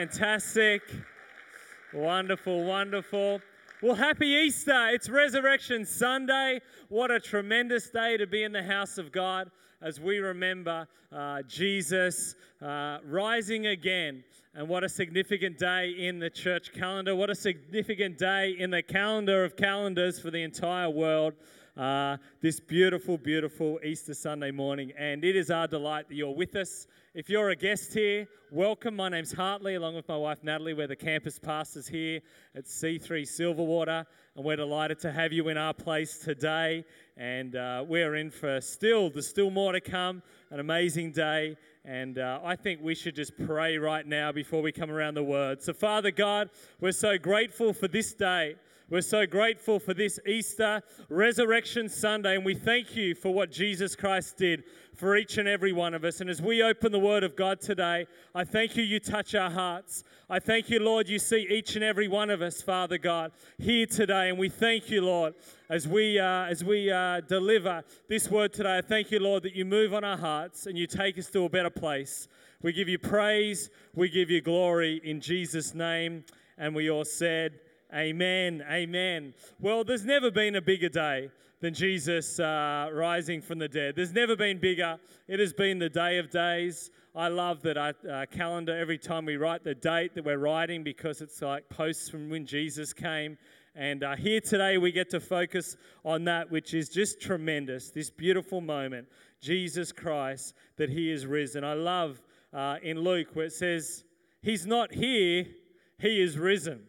Fantastic. Wonderful, wonderful. Well, happy Easter. It's Resurrection Sunday. What a tremendous day to be in the house of God as we remember uh, Jesus uh, rising again. And what a significant day in the church calendar. What a significant day in the calendar of calendars for the entire world. Uh, this beautiful, beautiful Easter Sunday morning. And it is our delight that you're with us. If you're a guest here, welcome. My name's Hartley, along with my wife Natalie. We're the campus pastors here at C3 Silverwater, and we're delighted to have you in our place today. And uh, we're in for still, there's still more to come, an amazing day. And uh, I think we should just pray right now before we come around the word. So, Father God, we're so grateful for this day. We're so grateful for this Easter Resurrection Sunday, and we thank you for what Jesus Christ did for each and every one of us. And as we open the Word of God today, I thank you, you touch our hearts. I thank you, Lord, you see each and every one of us, Father God, here today. And we thank you, Lord, as we, uh, as we uh, deliver this Word today. I thank you, Lord, that you move on our hearts and you take us to a better place. We give you praise, we give you glory in Jesus' name. And we all said, Amen. Amen. Well, there's never been a bigger day than Jesus uh, rising from the dead. There's never been bigger. It has been the day of days. I love that our uh, calendar, every time we write the date that we're writing, because it's like posts from when Jesus came. And uh, here today, we get to focus on that, which is just tremendous this beautiful moment Jesus Christ, that He is risen. I love uh, in Luke where it says, He's not here, He is risen.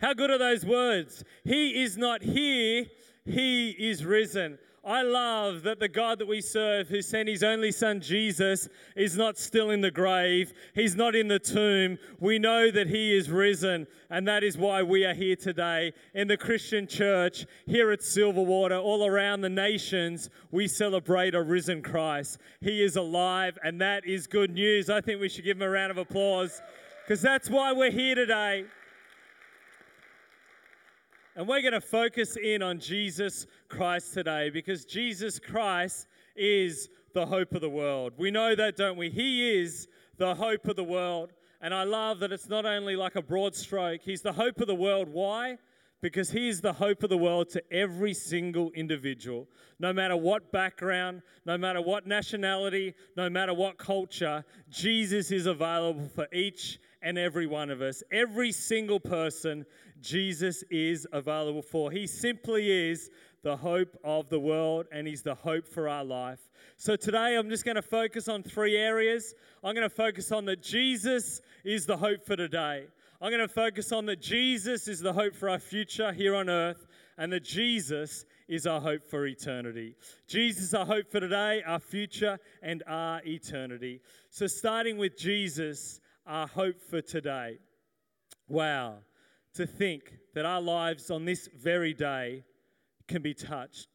How good are those words? He is not here, He is risen. I love that the God that we serve, who sent his only son Jesus, is not still in the grave. He's not in the tomb. We know that he is risen, and that is why we are here today in the Christian church, here at Silverwater, all around the nations. We celebrate a risen Christ. He is alive, and that is good news. I think we should give him a round of applause because that's why we're here today. And we're going to focus in on Jesus Christ today because Jesus Christ is the hope of the world. We know that, don't we? He is the hope of the world. And I love that it's not only like a broad stroke, He's the hope of the world. Why? Because He is the hope of the world to every single individual. No matter what background, no matter what nationality, no matter what culture, Jesus is available for each and every one of us. Every single person Jesus is available for. He simply is the hope of the world and He's the hope for our life. So today I'm just going to focus on three areas. I'm going to focus on that Jesus is the hope for today. I'm going to focus on that Jesus is the hope for our future here on earth and that Jesus is our hope for eternity. Jesus, our hope for today, our future, and our eternity. So, starting with Jesus, our hope for today. Wow to think that our lives on this very day can be touched,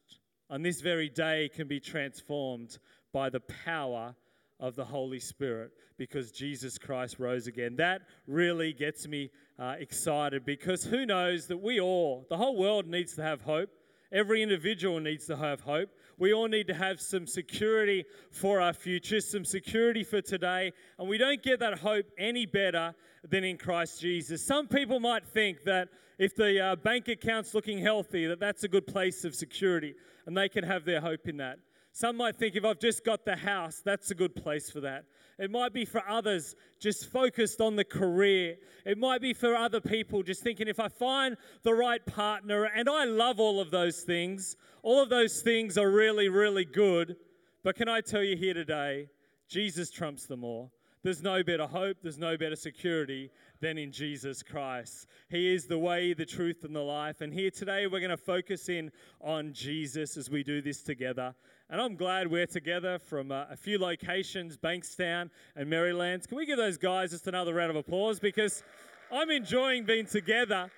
on this very day can be transformed by the power of the Holy Spirit because Jesus Christ rose again. That really gets me uh, excited because who knows that we all, the whole world needs to have hope. Every individual needs to have hope. We all need to have some security for our future, some security for today. And we don't get that hope any better than in Christ Jesus. Some people might think that if the uh, bank account's looking healthy, that that's a good place of security and they can have their hope in that. Some might think if I've just got the house, that's a good place for that. It might be for others just focused on the career. It might be for other people just thinking if I find the right partner, and I love all of those things, all of those things are really, really good. But can I tell you here today, Jesus trumps them all. There's no better hope, there's no better security than in Jesus Christ. He is the way, the truth, and the life. And here today, we're going to focus in on Jesus as we do this together. And I'm glad we're together from uh, a few locations, Bankstown and Merrylands. Can we give those guys just another round of applause? Because I'm enjoying being together.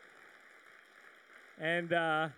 And uh,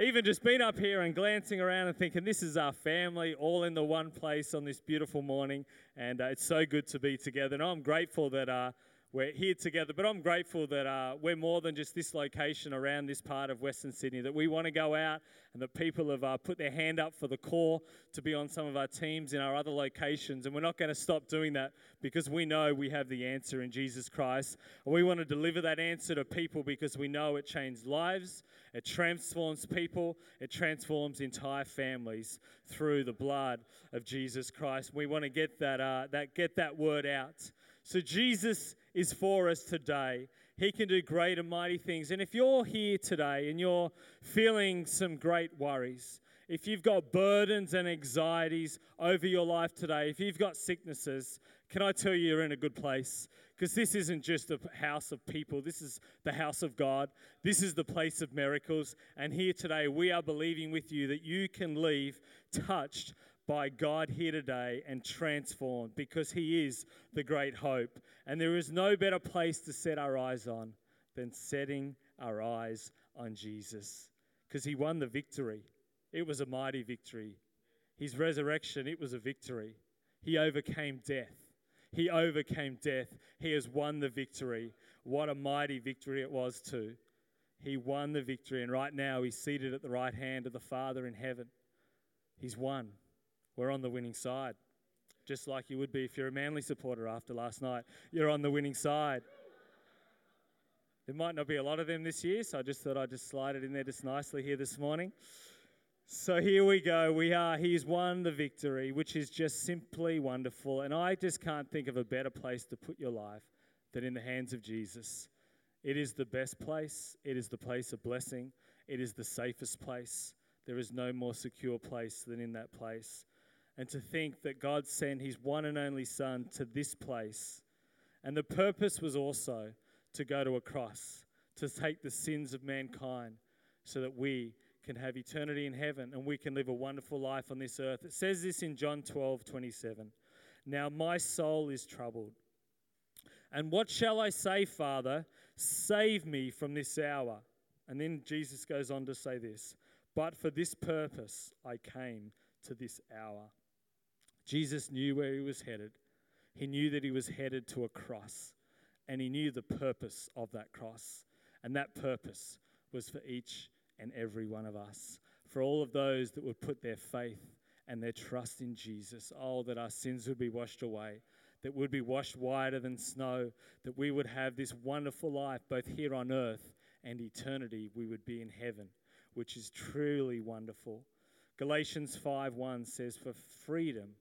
even just being up here and glancing around and thinking, this is our family all in the one place on this beautiful morning. And uh, it's so good to be together. And I'm grateful that uh, we're here together. But I'm grateful that uh, we're more than just this location around this part of Western Sydney, that we want to go out and that people have uh, put their hand up for the core to be on some of our teams in our other locations. And we're not going to stop doing that because we know we have the answer in Jesus Christ. And we want to deliver that answer to people because we know it changes lives, it transforms people, it transforms entire families through the blood of Jesus Christ. We want to get that, uh, that, get that word out. So Jesus is for us today. He can do great and mighty things. And if you're here today and you're feeling some great worries, if you've got burdens and anxieties over your life today, if you've got sicknesses, can I tell you you're in a good place? Because this isn't just a house of people, this is the house of God. This is the place of miracles. And here today, we are believing with you that you can leave touched by God here today and transformed because He is the great hope. And there is no better place to set our eyes on than setting our eyes on Jesus because He won the victory. It was a mighty victory. His resurrection, it was a victory. He overcame death. He overcame death. He has won the victory. What a mighty victory it was, too. He won the victory, and right now he's seated at the right hand of the Father in heaven. He's won we're on the winning side. Just like you would be if you're a Manly supporter after last night. You're on the winning side. There might not be a lot of them this year, so I just thought I'd just slide it in there just nicely here this morning. So here we go. We are, he's won the victory, which is just simply wonderful. And I just can't think of a better place to put your life than in the hands of Jesus. It is the best place, it is the place of blessing, it is the safest place. There is no more secure place than in that place and to think that God sent his one and only Son to this place. And the purpose was also to go to a cross, to take the sins of mankind, so that we can have eternity in heaven and we can live a wonderful life on this earth. It says this in John 12 27. Now my soul is troubled. And what shall I say, Father? Save me from this hour. And then Jesus goes on to say this But for this purpose I came to this hour. Jesus knew where he was headed. He knew that he was headed to a cross, and he knew the purpose of that cross. And that purpose was for each and every one of us, for all of those that would put their faith and their trust in Jesus. Oh, that our sins would be washed away, that would be washed whiter than snow, that we would have this wonderful life both here on earth and eternity. We would be in heaven, which is truly wonderful. Galatians 5:1 says, For freedom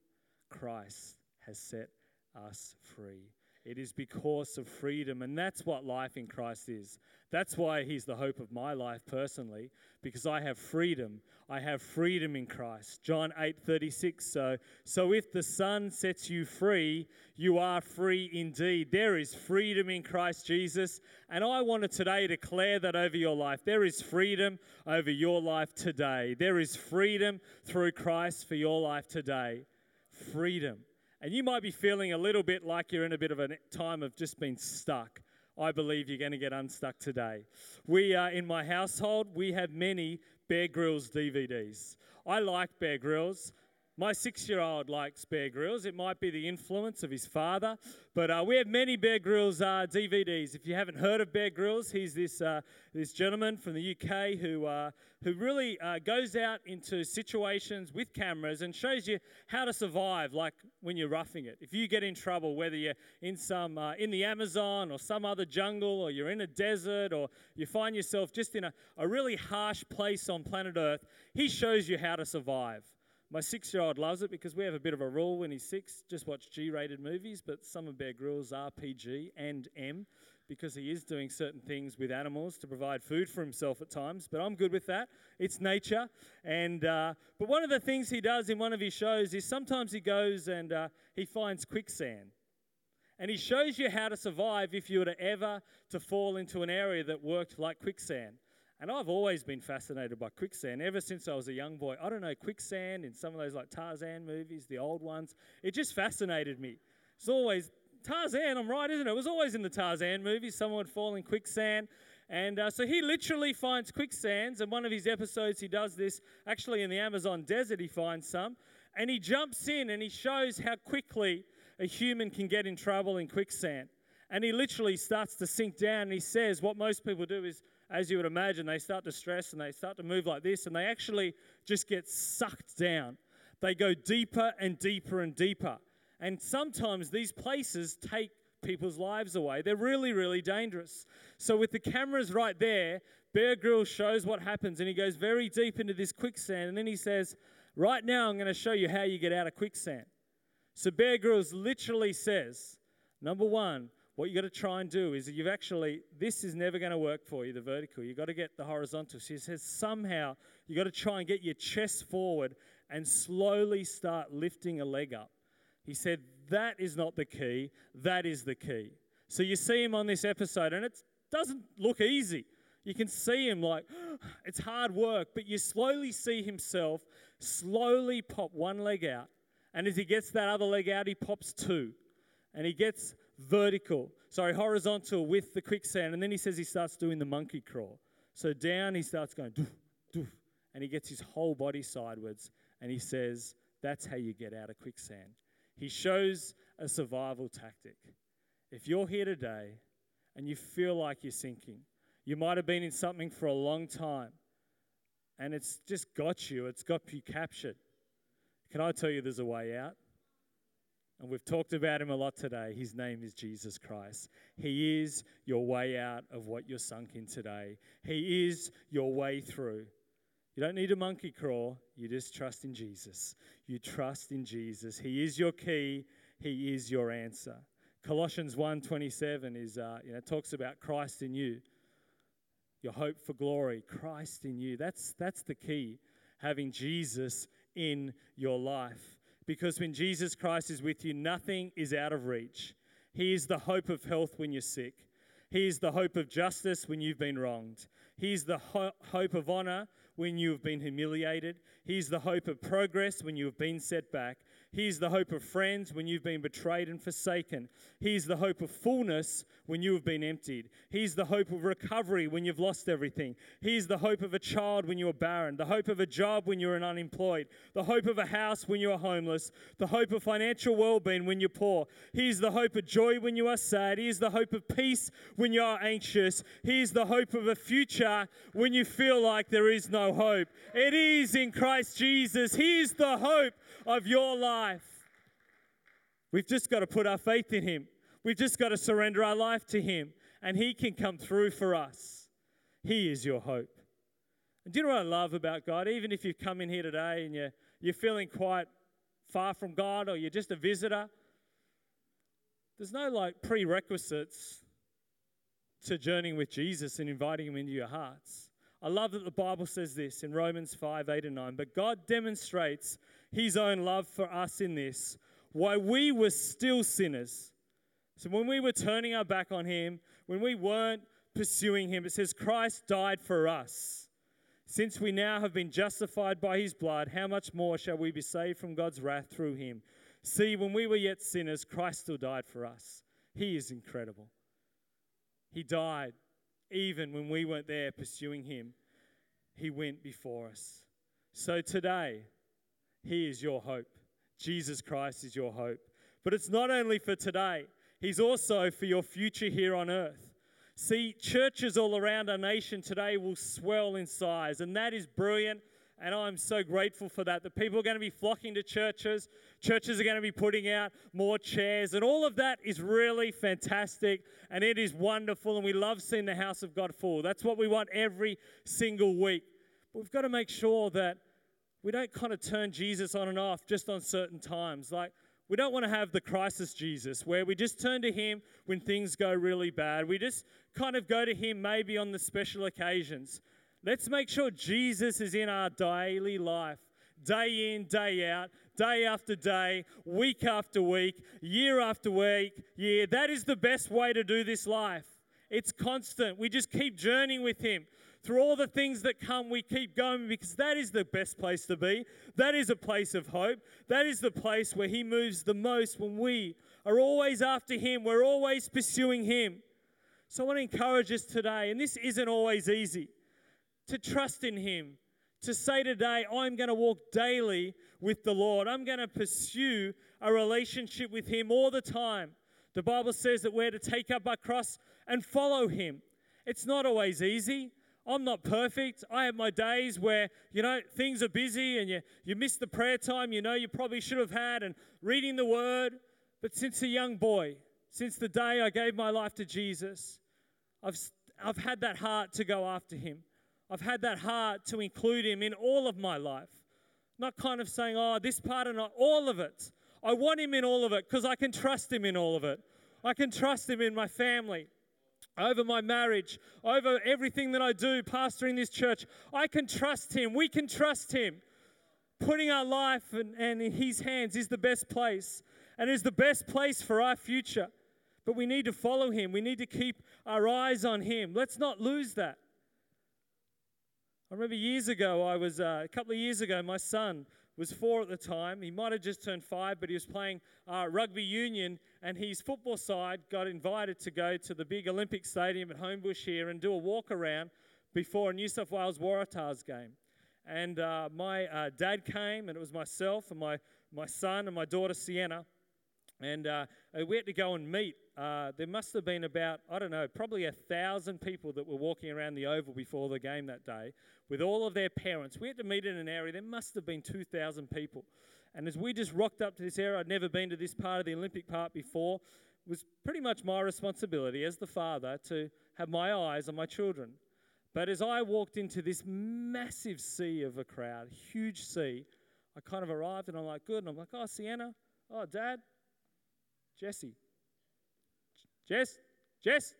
Christ has set us free. It is because of freedom, and that's what life in Christ is. That's why He's the hope of my life personally, because I have freedom. I have freedom in Christ. John 8 36. So, so if the Son sets you free, you are free indeed. There is freedom in Christ Jesus, and I want to today declare that over your life. There is freedom over your life today. There is freedom through Christ for your life today freedom. And you might be feeling a little bit like you're in a bit of a time of just being stuck. I believe you're going to get unstuck today. We are in my household, we have many Bear Grylls DVDs. I like Bear Grylls. My six year old likes Bear Grylls. It might be the influence of his father, but uh, we have many Bear Grylls uh, DVDs. If you haven't heard of Bear Grylls, he's this, uh, this gentleman from the UK who, uh, who really uh, goes out into situations with cameras and shows you how to survive, like when you're roughing it. If you get in trouble, whether you're in, some, uh, in the Amazon or some other jungle, or you're in a desert, or you find yourself just in a, a really harsh place on planet Earth, he shows you how to survive. My six year old loves it because we have a bit of a rule when he's six just watch G rated movies, but some of Bear Grylls are PG and M because he is doing certain things with animals to provide food for himself at times. But I'm good with that. It's nature. And uh, but one of the things he does in one of his shows is sometimes he goes and uh, he finds quicksand. And he shows you how to survive if you were to ever to fall into an area that worked like quicksand. And I've always been fascinated by quicksand ever since I was a young boy. I don't know, quicksand in some of those like Tarzan movies, the old ones. It just fascinated me. It's always Tarzan, I'm right, isn't it? It was always in the Tarzan movies, someone would fall in quicksand. And uh, so he literally finds quicksands, and one of his episodes he does this actually in the Amazon desert, he finds some. And he jumps in and he shows how quickly a human can get in trouble in quicksand. And he literally starts to sink down and he says, What most people do is, as you would imagine, they start to stress and they start to move like this and they actually just get sucked down. They go deeper and deeper and deeper. And sometimes these places take people's lives away. They're really, really dangerous. So, with the cameras right there, Bear Grylls shows what happens and he goes very deep into this quicksand. And then he says, Right now, I'm going to show you how you get out of quicksand. So, Bear Grylls literally says, Number one, what you got to try and do is you've actually, this is never going to work for you, the vertical. You've got to get the horizontal. So he says, somehow you've got to try and get your chest forward and slowly start lifting a leg up. He said, that is not the key, that is the key. So you see him on this episode, and it doesn't look easy. You can see him like, it's hard work, but you slowly see himself slowly pop one leg out. And as he gets that other leg out, he pops two. And he gets vertical, sorry, horizontal with the quicksand. And then he says he starts doing the monkey crawl. So down he starts going, doof, doof, and he gets his whole body sideways. And he says, that's how you get out of quicksand. He shows a survival tactic. If you're here today and you feel like you're sinking, you might have been in something for a long time and it's just got you, it's got you captured. Can I tell you there's a way out? And we've talked about him a lot today. His name is Jesus Christ. He is your way out of what you're sunk in today. He is your way through. You don't need a monkey crawl. You just trust in Jesus. You trust in Jesus. He is your key. He is your answer. Colossians 1:27 is uh, you know talks about Christ in you. Your hope for glory, Christ in you. That's that's the key. Having Jesus in your life. Because when Jesus Christ is with you, nothing is out of reach. He is the hope of health when you're sick. He is the hope of justice when you've been wronged. He is the ho- hope of honor when you have been humiliated. He is the hope of progress when you have been set back. He is the hope of friends when you've been betrayed and forsaken. He is the hope of fullness when you have been emptied. He is the hope of recovery when you've lost everything. He is the hope of a child when you are barren, the hope of a job when you're unemployed, the hope of a house when you are homeless, the hope of financial well being when you're poor. He is the hope of joy when you are sad. He is the hope of peace when you are anxious. He is the hope of a future when you feel like there is no hope. It is in Christ Jesus. He is the hope of your life. We've just got to put our faith in Him. We've just got to surrender our life to Him, and He can come through for us. He is your hope. And do you know what I love about God? Even if you've come in here today and you're, you're feeling quite far from God or you're just a visitor, there's no like prerequisites to journeying with Jesus and inviting Him into your hearts. I love that the Bible says this in Romans 5 8 and 9. But God demonstrates his own love for us in this. While we were still sinners, so when we were turning our back on him, when we weren't pursuing him, it says Christ died for us. Since we now have been justified by his blood, how much more shall we be saved from God's wrath through him? See, when we were yet sinners, Christ still died for us. He is incredible. He died even when we weren't there pursuing him. He went before us. So today, he is your hope. Jesus Christ is your hope. But it's not only for today, He's also for your future here on earth. See, churches all around our nation today will swell in size, and that is brilliant. And I'm so grateful for that. The people are going to be flocking to churches. Churches are going to be putting out more chairs. And all of that is really fantastic. And it is wonderful. And we love seeing the house of God full. That's what we want every single week. But we've got to make sure that we don't kind of turn Jesus on and off just on certain times. Like, we don't want to have the crisis Jesus where we just turn to Him when things go really bad. We just kind of go to Him maybe on the special occasions. Let's make sure Jesus is in our daily life, day in, day out, day after day, week after week, year after week, year. That is the best way to do this life. It's constant. We just keep journeying with Him through all the things that come, we keep going because that is the best place to be. That is a place of hope. That is the place where He moves the most when we are always after Him. We're always pursuing Him. So I want to encourage us today, and this isn't always easy, to trust in Him. To say today, I'm going to walk daily with the Lord. I'm going to pursue a relationship with Him all the time. The Bible says that we're to take up our cross and follow Him. It's not always easy. I'm not perfect. I have my days where, you know, things are busy and you, you miss the prayer time you know you probably should have had and reading the word. But since a young boy, since the day I gave my life to Jesus, I've, I've had that heart to go after him. I've had that heart to include him in all of my life. Not kind of saying, oh, this part not, all of it. I want him in all of it because I can trust him in all of it. I can trust him in my family over my marriage, over everything that I do, pastoring this church. I can trust Him. We can trust Him. Putting our life and, and in His hands is the best place and is the best place for our future. But we need to follow Him. We need to keep our eyes on Him. Let's not lose that. I remember years ago, I was uh, a couple of years ago, my son was four at the time. He might have just turned five, but he was playing uh, rugby union, and his football side got invited to go to the big Olympic Stadium at Homebush here and do a walk around before a New South Wales Waratahs game. And uh, my uh, dad came, and it was myself and my, my son and my daughter Sienna. And uh, we had to go and meet. Uh, there must have been about, I don't know, probably a thousand people that were walking around the Oval before the game that day with all of their parents. We had to meet in an area, there must have been 2,000 people. And as we just rocked up to this area, I'd never been to this part of the Olympic Park before, it was pretty much my responsibility as the father to have my eyes on my children. But as I walked into this massive sea of a crowd, huge sea, I kind of arrived and I'm like, good. And I'm like, oh, Sienna, oh, dad, Jesse. Jess, Jess.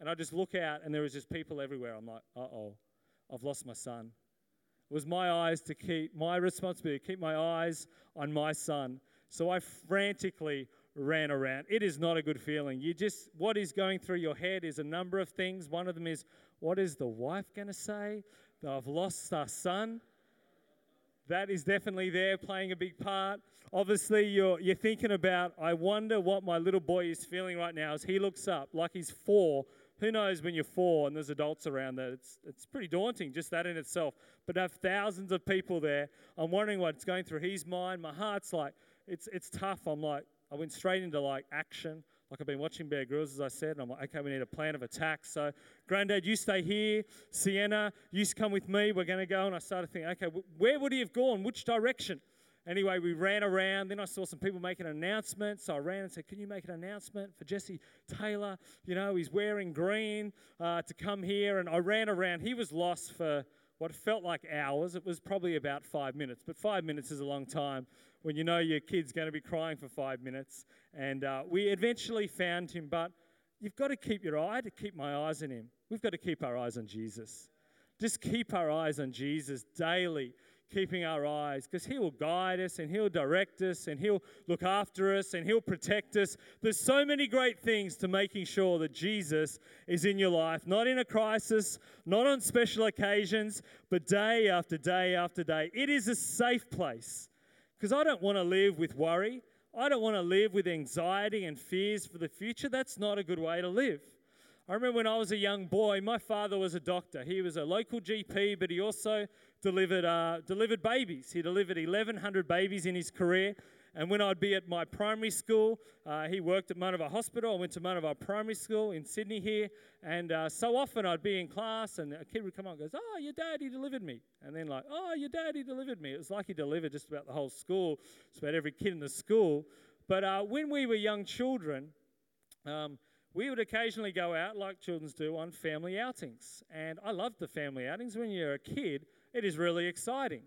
And I just look out and there was just people everywhere. I'm like, uh oh, I've lost my son. It was my eyes to keep, my responsibility to keep my eyes on my son. So I frantically ran around. It is not a good feeling. You just, what is going through your head is a number of things. One of them is, what is the wife going to say? I've lost our son. That is definitely there playing a big part. Obviously, you're, you're thinking about, I wonder what my little boy is feeling right now as he looks up, like he's four. Who knows when you're four and there's adults around that? It's, it's pretty daunting, just that in itself. But to have thousands of people there, I'm wondering what's going through his mind. My heart's like, it's, it's tough. I'm like, I went straight into like action. Like I've been watching Bear Grylls, as I said, and I'm like, okay, we need a plan of attack. So, Granddad, you stay here. Sienna, you come with me. We're going to go. And I started thinking, okay, where would he have gone? Which direction? Anyway, we ran around. Then I saw some people making an announcement. So I ran and said, Can you make an announcement for Jesse Taylor? You know, he's wearing green uh, to come here. And I ran around. He was lost for what felt like hours. It was probably about five minutes, but five minutes is a long time when you know your kid's going to be crying for five minutes. And uh, we eventually found him, but you've got to keep your eye to keep my eyes on him. We've got to keep our eyes on Jesus. Just keep our eyes on Jesus daily keeping our eyes because He will guide us and He'll direct us and He'll look after us and He'll protect us. There's so many great things to making sure that Jesus is in your life, not in a crisis, not on special occasions, but day after day after day. It is a safe place because I don't want to live with worry. I don't want to live with anxiety and fears for the future. That's not a good way to live. I remember when I was a young boy, my father was a doctor. He was a local GP, but he also delivered, uh, delivered babies. He delivered 1,100 babies in his career. And when I'd be at my primary school, uh, he worked at Mona Vale Hospital. I went to Mona Vale Primary School in Sydney here. And uh, so often I'd be in class and a kid would come on and goes, Oh, your daddy delivered me. And then, like, Oh, your daddy delivered me. It was like he delivered just about the whole school, just about every kid in the school. But uh, when we were young children, um, we would occasionally go out, like children do, on family outings. And I loved the family outings. When you're a kid, it is really exciting.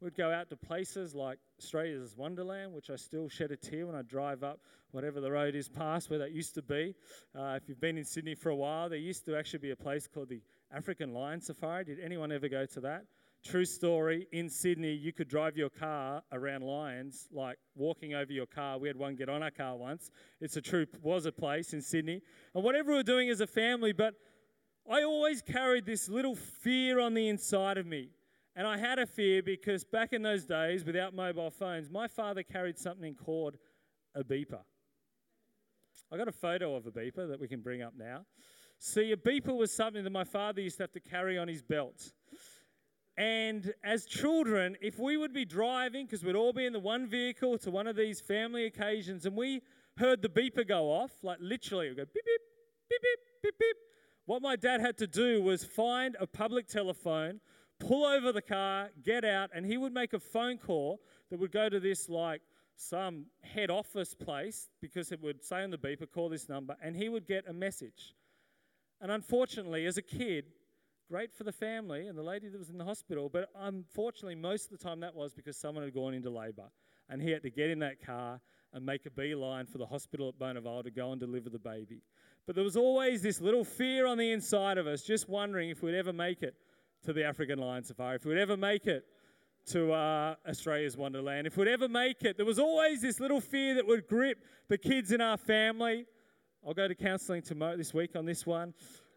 We'd go out to places like Australia's Wonderland, which I still shed a tear when I drive up whatever the road is past where that used to be. Uh, if you've been in Sydney for a while, there used to actually be a place called the African Lion Safari. Did anyone ever go to that? True story. In Sydney, you could drive your car around lions, like walking over your car. We had one get on our car once. It's a true was a place in Sydney, and whatever we were doing as a family, but I always carried this little fear on the inside of me. And I had a fear because back in those days, without mobile phones, my father carried something called a beeper. I got a photo of a beeper that we can bring up now. See, a beeper was something that my father used to have to carry on his belt. And as children, if we would be driving, because we'd all be in the one vehicle to one of these family occasions, and we heard the beeper go off, like literally, it would go beep, beep, beep, beep, beep, beep. What my dad had to do was find a public telephone, pull over the car, get out, and he would make a phone call that would go to this like some head office place because it would say on the beeper, call this number, and he would get a message. And unfortunately, as a kid, great for the family and the lady that was in the hospital, but unfortunately, most of the time that was because someone had gone into labor and he had to get in that car and make a beeline for the hospital at Mona Vale to go and deliver the baby. But there was always this little fear on the inside of us, just wondering if we'd ever make it to the African Lion Safari, if we'd ever make it to uh, Australia's Wonderland, if we'd ever make it. There was always this little fear that would grip the kids in our family. I'll go to counselling tomorrow this week on this one.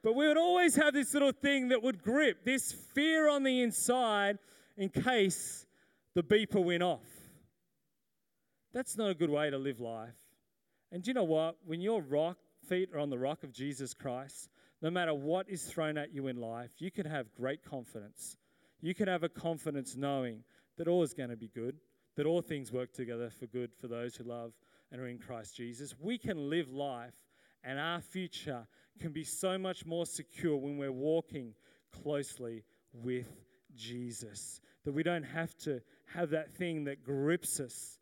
But we would always have this little thing that would grip this fear on the inside in case the beeper went off. That's not a good way to live life. And do you know what? When your rock feet are on the rock of Jesus Christ, no matter what is thrown at you in life, you can have great confidence. You can have a confidence knowing that all is going to be good, that all things work together for good for those who love and are in Christ Jesus. We can live life, and our future can be so much more secure when we're walking closely with Jesus. That we don't have to have that thing that grips us.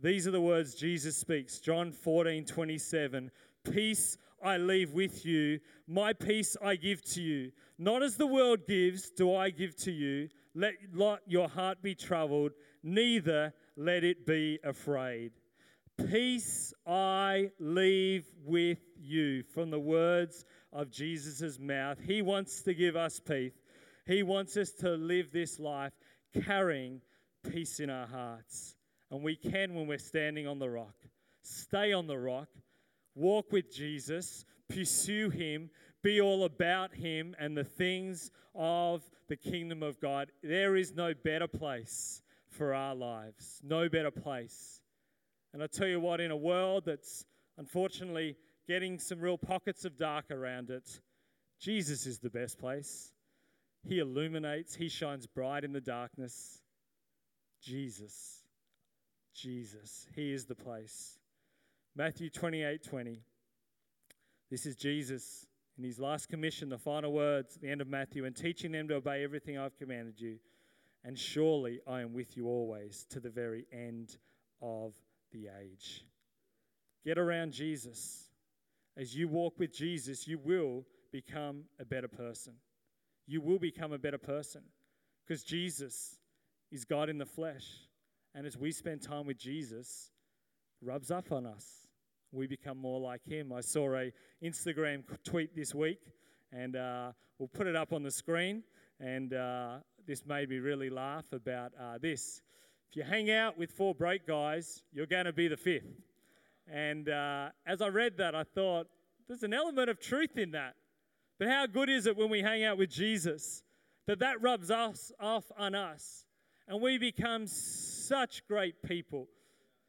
These are the words Jesus speaks. John 14, 27. Peace I leave with you, my peace I give to you. Not as the world gives, do I give to you. Let not your heart be troubled, neither let it be afraid. Peace I leave with you. From the words of Jesus' mouth, He wants to give us peace. He wants us to live this life carrying peace in our hearts. And we can when we're standing on the rock. Stay on the rock walk with Jesus, pursue Him, be all about Him and the things of the kingdom of God. There is no better place for our lives, no better place. And I tell you what, in a world that's unfortunately getting some real pockets of dark around it, Jesus is the best place. He illuminates, He shines bright in the darkness. Jesus. Jesus. He is the place. Matthew 28 20. This is Jesus in his last commission, the final words at the end of Matthew, and teaching them to obey everything I've commanded you. And surely I am with you always to the very end of the age. Get around Jesus. As you walk with Jesus, you will become a better person. You will become a better person because Jesus is God in the flesh. And as we spend time with Jesus, rubs up on us we become more like him. I saw a Instagram tweet this week, and uh, we'll put it up on the screen. And uh, this made me really laugh about uh, this. If you hang out with four break guys, you're going to be the fifth. And uh, as I read that, I thought there's an element of truth in that. But how good is it when we hang out with Jesus that that rubs us off on us, and we become such great people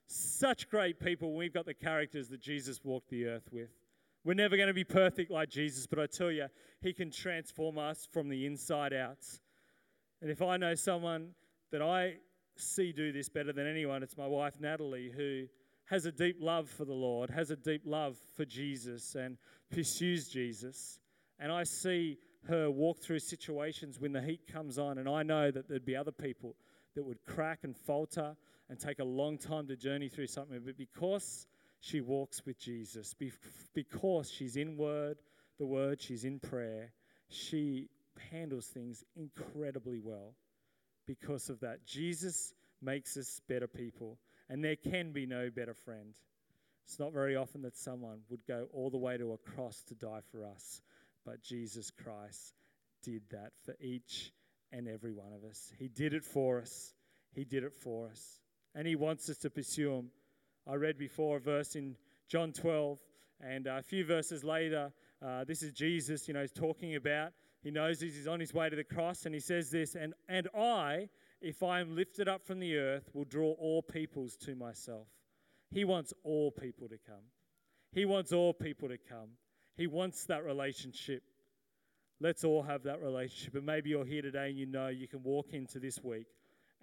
such great people when we've got the characters that Jesus walked the earth with. We're never going to be perfect like Jesus, but I tell you, He can transform us from the inside out. And if I know someone that I see do this better than anyone, it's my wife Natalie, who has a deep love for the Lord, has a deep love for Jesus, and pursues Jesus. And I see her walk through situations when the heat comes on, and I know that there'd be other people that would crack and falter and take a long time to journey through something, but because she walks with Jesus, because she's in word, the word, she's in prayer, she handles things incredibly well because of that. Jesus makes us better people, and there can be no better friend. It's not very often that someone would go all the way to a cross to die for us, but Jesus Christ did that for each and every one of us. He did it for us. He did it for us and He wants us to pursue Him. I read before a verse in John 12, and a few verses later, uh, this is Jesus, you know, talking about, he knows he's on his way to the cross, and he says this, and, and I, if I am lifted up from the earth, will draw all peoples to myself. He wants all people to come. He wants all people to come. He wants that relationship. Let's all have that relationship. And maybe you're here today and you know you can walk into this week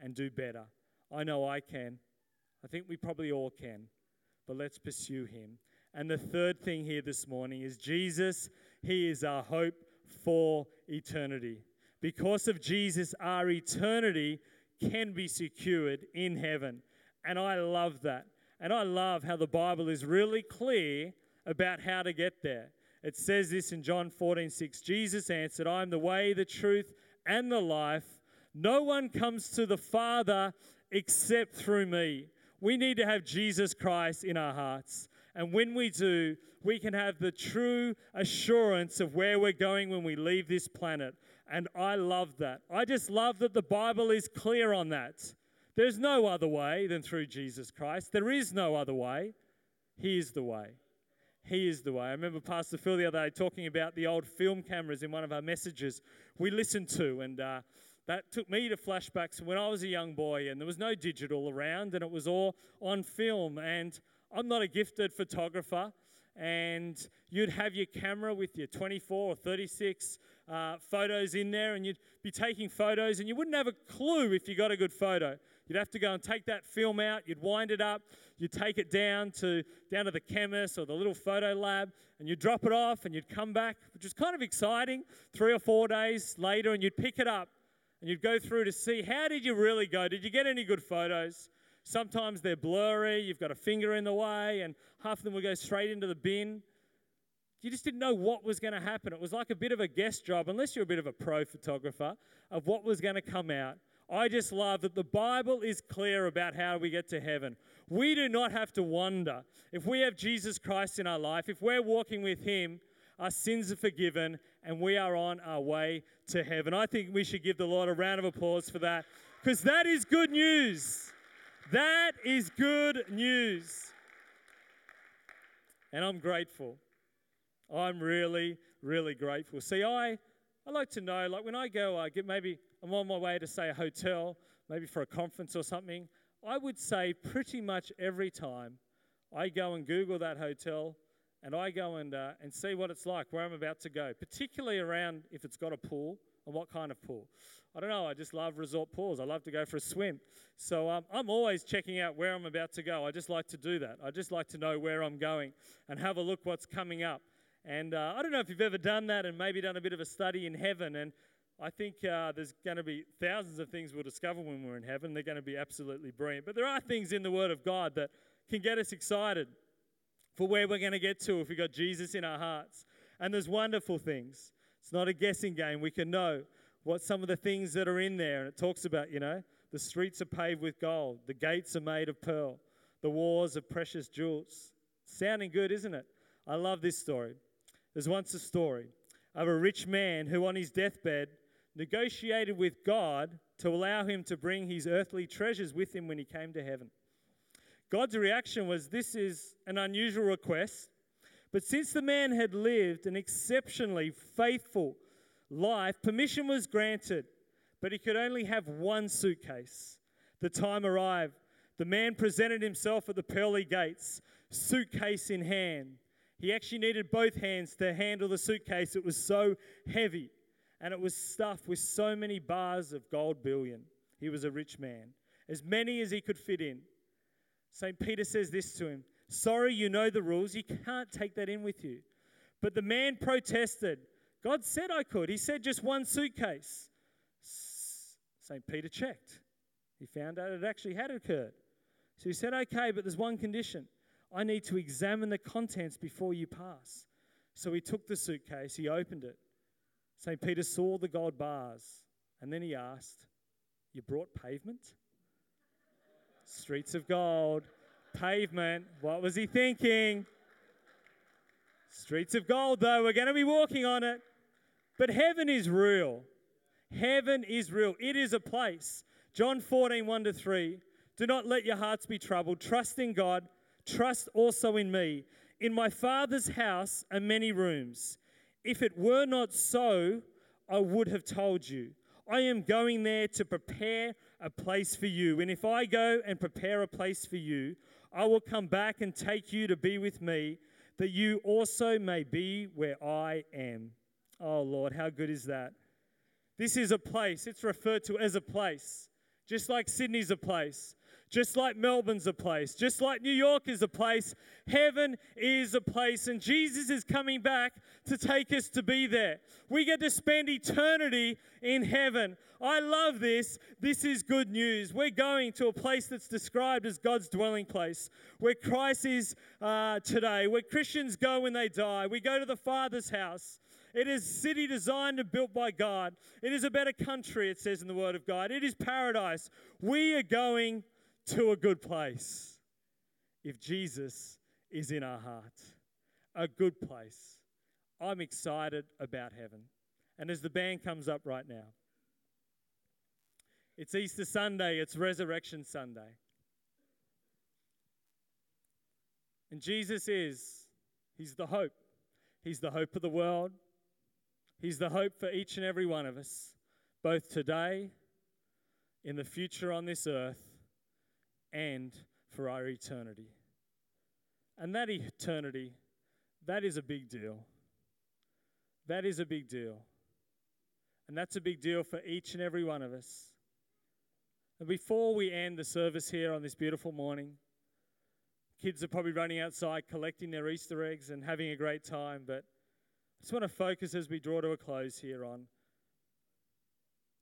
and do better I know I can. I think we probably all can. but let's pursue him. And the third thing here this morning is Jesus, he is our hope for eternity. Because of Jesus, our eternity can be secured in heaven. And I love that. And I love how the Bible is really clear about how to get there. It says this in John 14 6. Jesus answered, I am the way, the truth, and the life. No one comes to the Father except through me. We need to have Jesus Christ in our hearts. And when we do, we can have the true assurance of where we're going when we leave this planet. And I love that. I just love that the Bible is clear on that. There's no other way than through Jesus Christ. There is no other way. He is the way. He is the way. I remember Pastor Phil the other day talking about the old film cameras in one of our messages we listened to, and uh, that took me to flashbacks when I was a young boy and there was no digital around and it was all on film. And I'm not a gifted photographer, and you'd have your camera with your 24 or 36 uh, photos in there, and you'd be taking photos, and you wouldn't have a clue if you got a good photo. You'd have to go and take that film out, you'd wind it up, you'd take it down to down to the chemist or the little photo lab, and you'd drop it off, and you'd come back, which was kind of exciting. Three or four days later, and you'd pick it up, and you'd go through to see how did you really go? Did you get any good photos? Sometimes they're blurry, you've got a finger in the way, and half of them will go straight into the bin. You just didn't know what was going to happen. It was like a bit of a guest job, unless you're a bit of a pro photographer, of what was going to come out. I just love that the Bible is clear about how we get to heaven. We do not have to wonder. If we have Jesus Christ in our life, if we're walking with Him, our sins are forgiven and we are on our way to heaven. I think we should give the Lord a round of applause for that because that is good news. That is good news. And I'm grateful. I'm really, really grateful. See, I, I like to know, like when I go, I get maybe I'm on my way to say a hotel, maybe for a conference or something. I would say pretty much every time I go and Google that hotel and I go and, uh, and see what it's like, where I'm about to go, particularly around if it's got a pool and what kind of pool. I don't know, I just love resort pools. I love to go for a swim. So um, I'm always checking out where I'm about to go. I just like to do that. I just like to know where I'm going and have a look what's coming up. And uh, I don't know if you've ever done that and maybe done a bit of a study in heaven. And I think uh, there's going to be thousands of things we'll discover when we're in heaven. They're going to be absolutely brilliant. But there are things in the Word of God that can get us excited for where we're going to get to if we've got Jesus in our hearts. And there's wonderful things. It's not a guessing game. We can know what some of the things that are in there. And it talks about, you know, the streets are paved with gold, the gates are made of pearl, the walls of precious jewels. Sounding good, isn't it? I love this story. There's once a story of a rich man who, on his deathbed, negotiated with God to allow him to bring his earthly treasures with him when he came to heaven. God's reaction was this is an unusual request, but since the man had lived an exceptionally faithful life, permission was granted, but he could only have one suitcase. The time arrived. The man presented himself at the pearly gates, suitcase in hand. He actually needed both hands to handle the suitcase, it was so heavy and it was stuffed with so many bars of gold bullion. He was a rich man, as many as he could fit in. St. Peter says this to him Sorry, you know the rules. You can't take that in with you. But the man protested. God said I could. He said just one suitcase. St. Peter checked. He found out it actually had occurred. So he said, Okay, but there's one condition. I need to examine the contents before you pass. So he took the suitcase, he opened it, St. Peter saw the gold bars and then he asked, You brought pavement? Streets of gold, pavement. What was he thinking? Streets of gold, though, we're going to be walking on it. But heaven is real. Heaven is real. It is a place. John 14, 1 to 3. Do not let your hearts be troubled. Trust in God. Trust also in me. In my Father's house are many rooms. If it were not so, I would have told you. I am going there to prepare a place for you. And if I go and prepare a place for you, I will come back and take you to be with me, that you also may be where I am. Oh, Lord, how good is that? This is a place, it's referred to as a place, just like Sydney's a place. Just like Melbourne's a place, just like New York is a place, heaven is a place, and Jesus is coming back to take us to be there. We get to spend eternity in heaven. I love this. This is good news. We're going to a place that's described as God's dwelling place, where Christ is uh, today, where Christians go when they die. We go to the Father's house. It is a city designed and built by God. It is a better country, it says in the Word of God. It is paradise. We are going to a good place if Jesus is in our heart. A good place. I'm excited about heaven. And as the band comes up right now, it's Easter Sunday, it's Resurrection Sunday. And Jesus is, He's the hope. He's the hope of the world. He's the hope for each and every one of us, both today, in the future on this earth, and for our eternity. And that eternity, that is a big deal. That is a big deal. And that's a big deal for each and every one of us. And before we end the service here on this beautiful morning, kids are probably running outside collecting their Easter eggs and having a great time, but I just want to focus as we draw to a close here on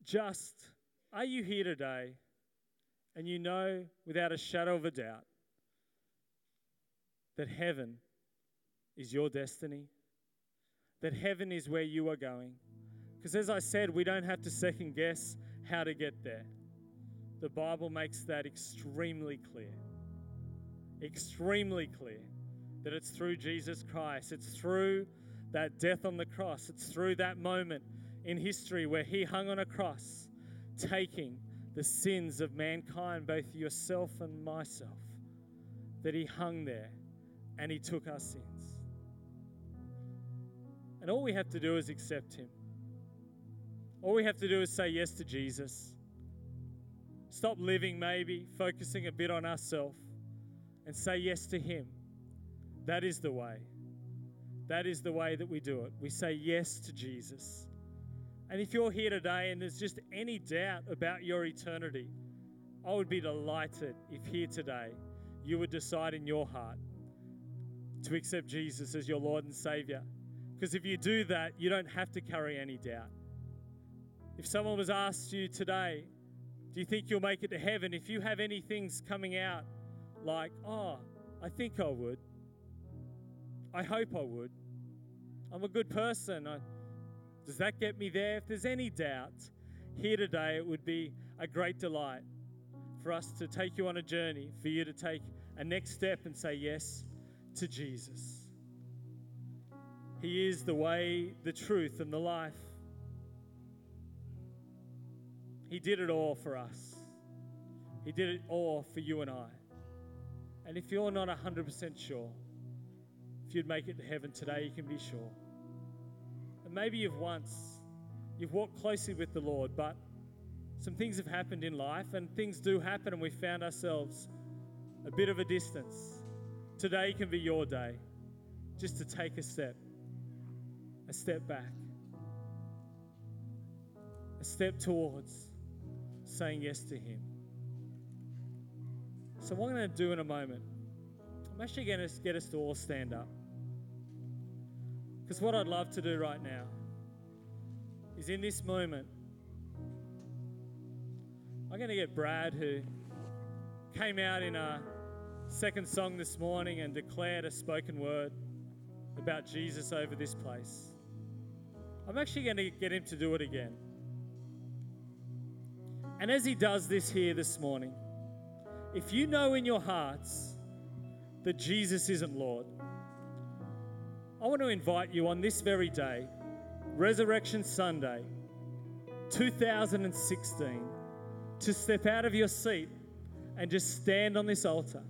just are you here today and you know without a shadow of a doubt that heaven is your destiny? That heaven is where you are going? Because as I said, we don't have to second guess how to get there. The Bible makes that extremely clear. Extremely clear that it's through Jesus Christ, it's through that death on the cross. It's through that moment in history where He hung on a cross, taking the sins of mankind, both yourself and myself, that He hung there and He took our sins. And all we have to do is accept Him. All we have to do is say yes to Jesus. Stop living, maybe, focusing a bit on ourselves, and say yes to Him. That is the way. That is the way that we do it. We say yes to Jesus. And if you're here today and there's just any doubt about your eternity, I would be delighted if here today you would decide in your heart to accept Jesus as your Lord and Savior. Because if you do that, you don't have to carry any doubt. If someone was asked you today, do you think you'll make it to heaven? If you have any things coming out like, oh, I think I would, I hope I would. I'm a good person. I, does that get me there? If there's any doubt, here today it would be a great delight for us to take you on a journey, for you to take a next step and say yes to Jesus. He is the way, the truth, and the life. He did it all for us. He did it all for you and I. And if you're not 100% sure, if you'd make it to heaven today, you can be sure. Maybe you've once, you've walked closely with the Lord, but some things have happened in life, and things do happen, and we found ourselves a bit of a distance. Today can be your day just to take a step, a step back, a step towards saying yes to Him. So, what I'm going to do in a moment, I'm actually going to get us to all stand up. Because what I'd love to do right now is in this moment, I'm going to get Brad, who came out in a second song this morning and declared a spoken word about Jesus over this place. I'm actually going to get him to do it again. And as he does this here this morning, if you know in your hearts that Jesus isn't Lord, I want to invite you on this very day, Resurrection Sunday, 2016, to step out of your seat and just stand on this altar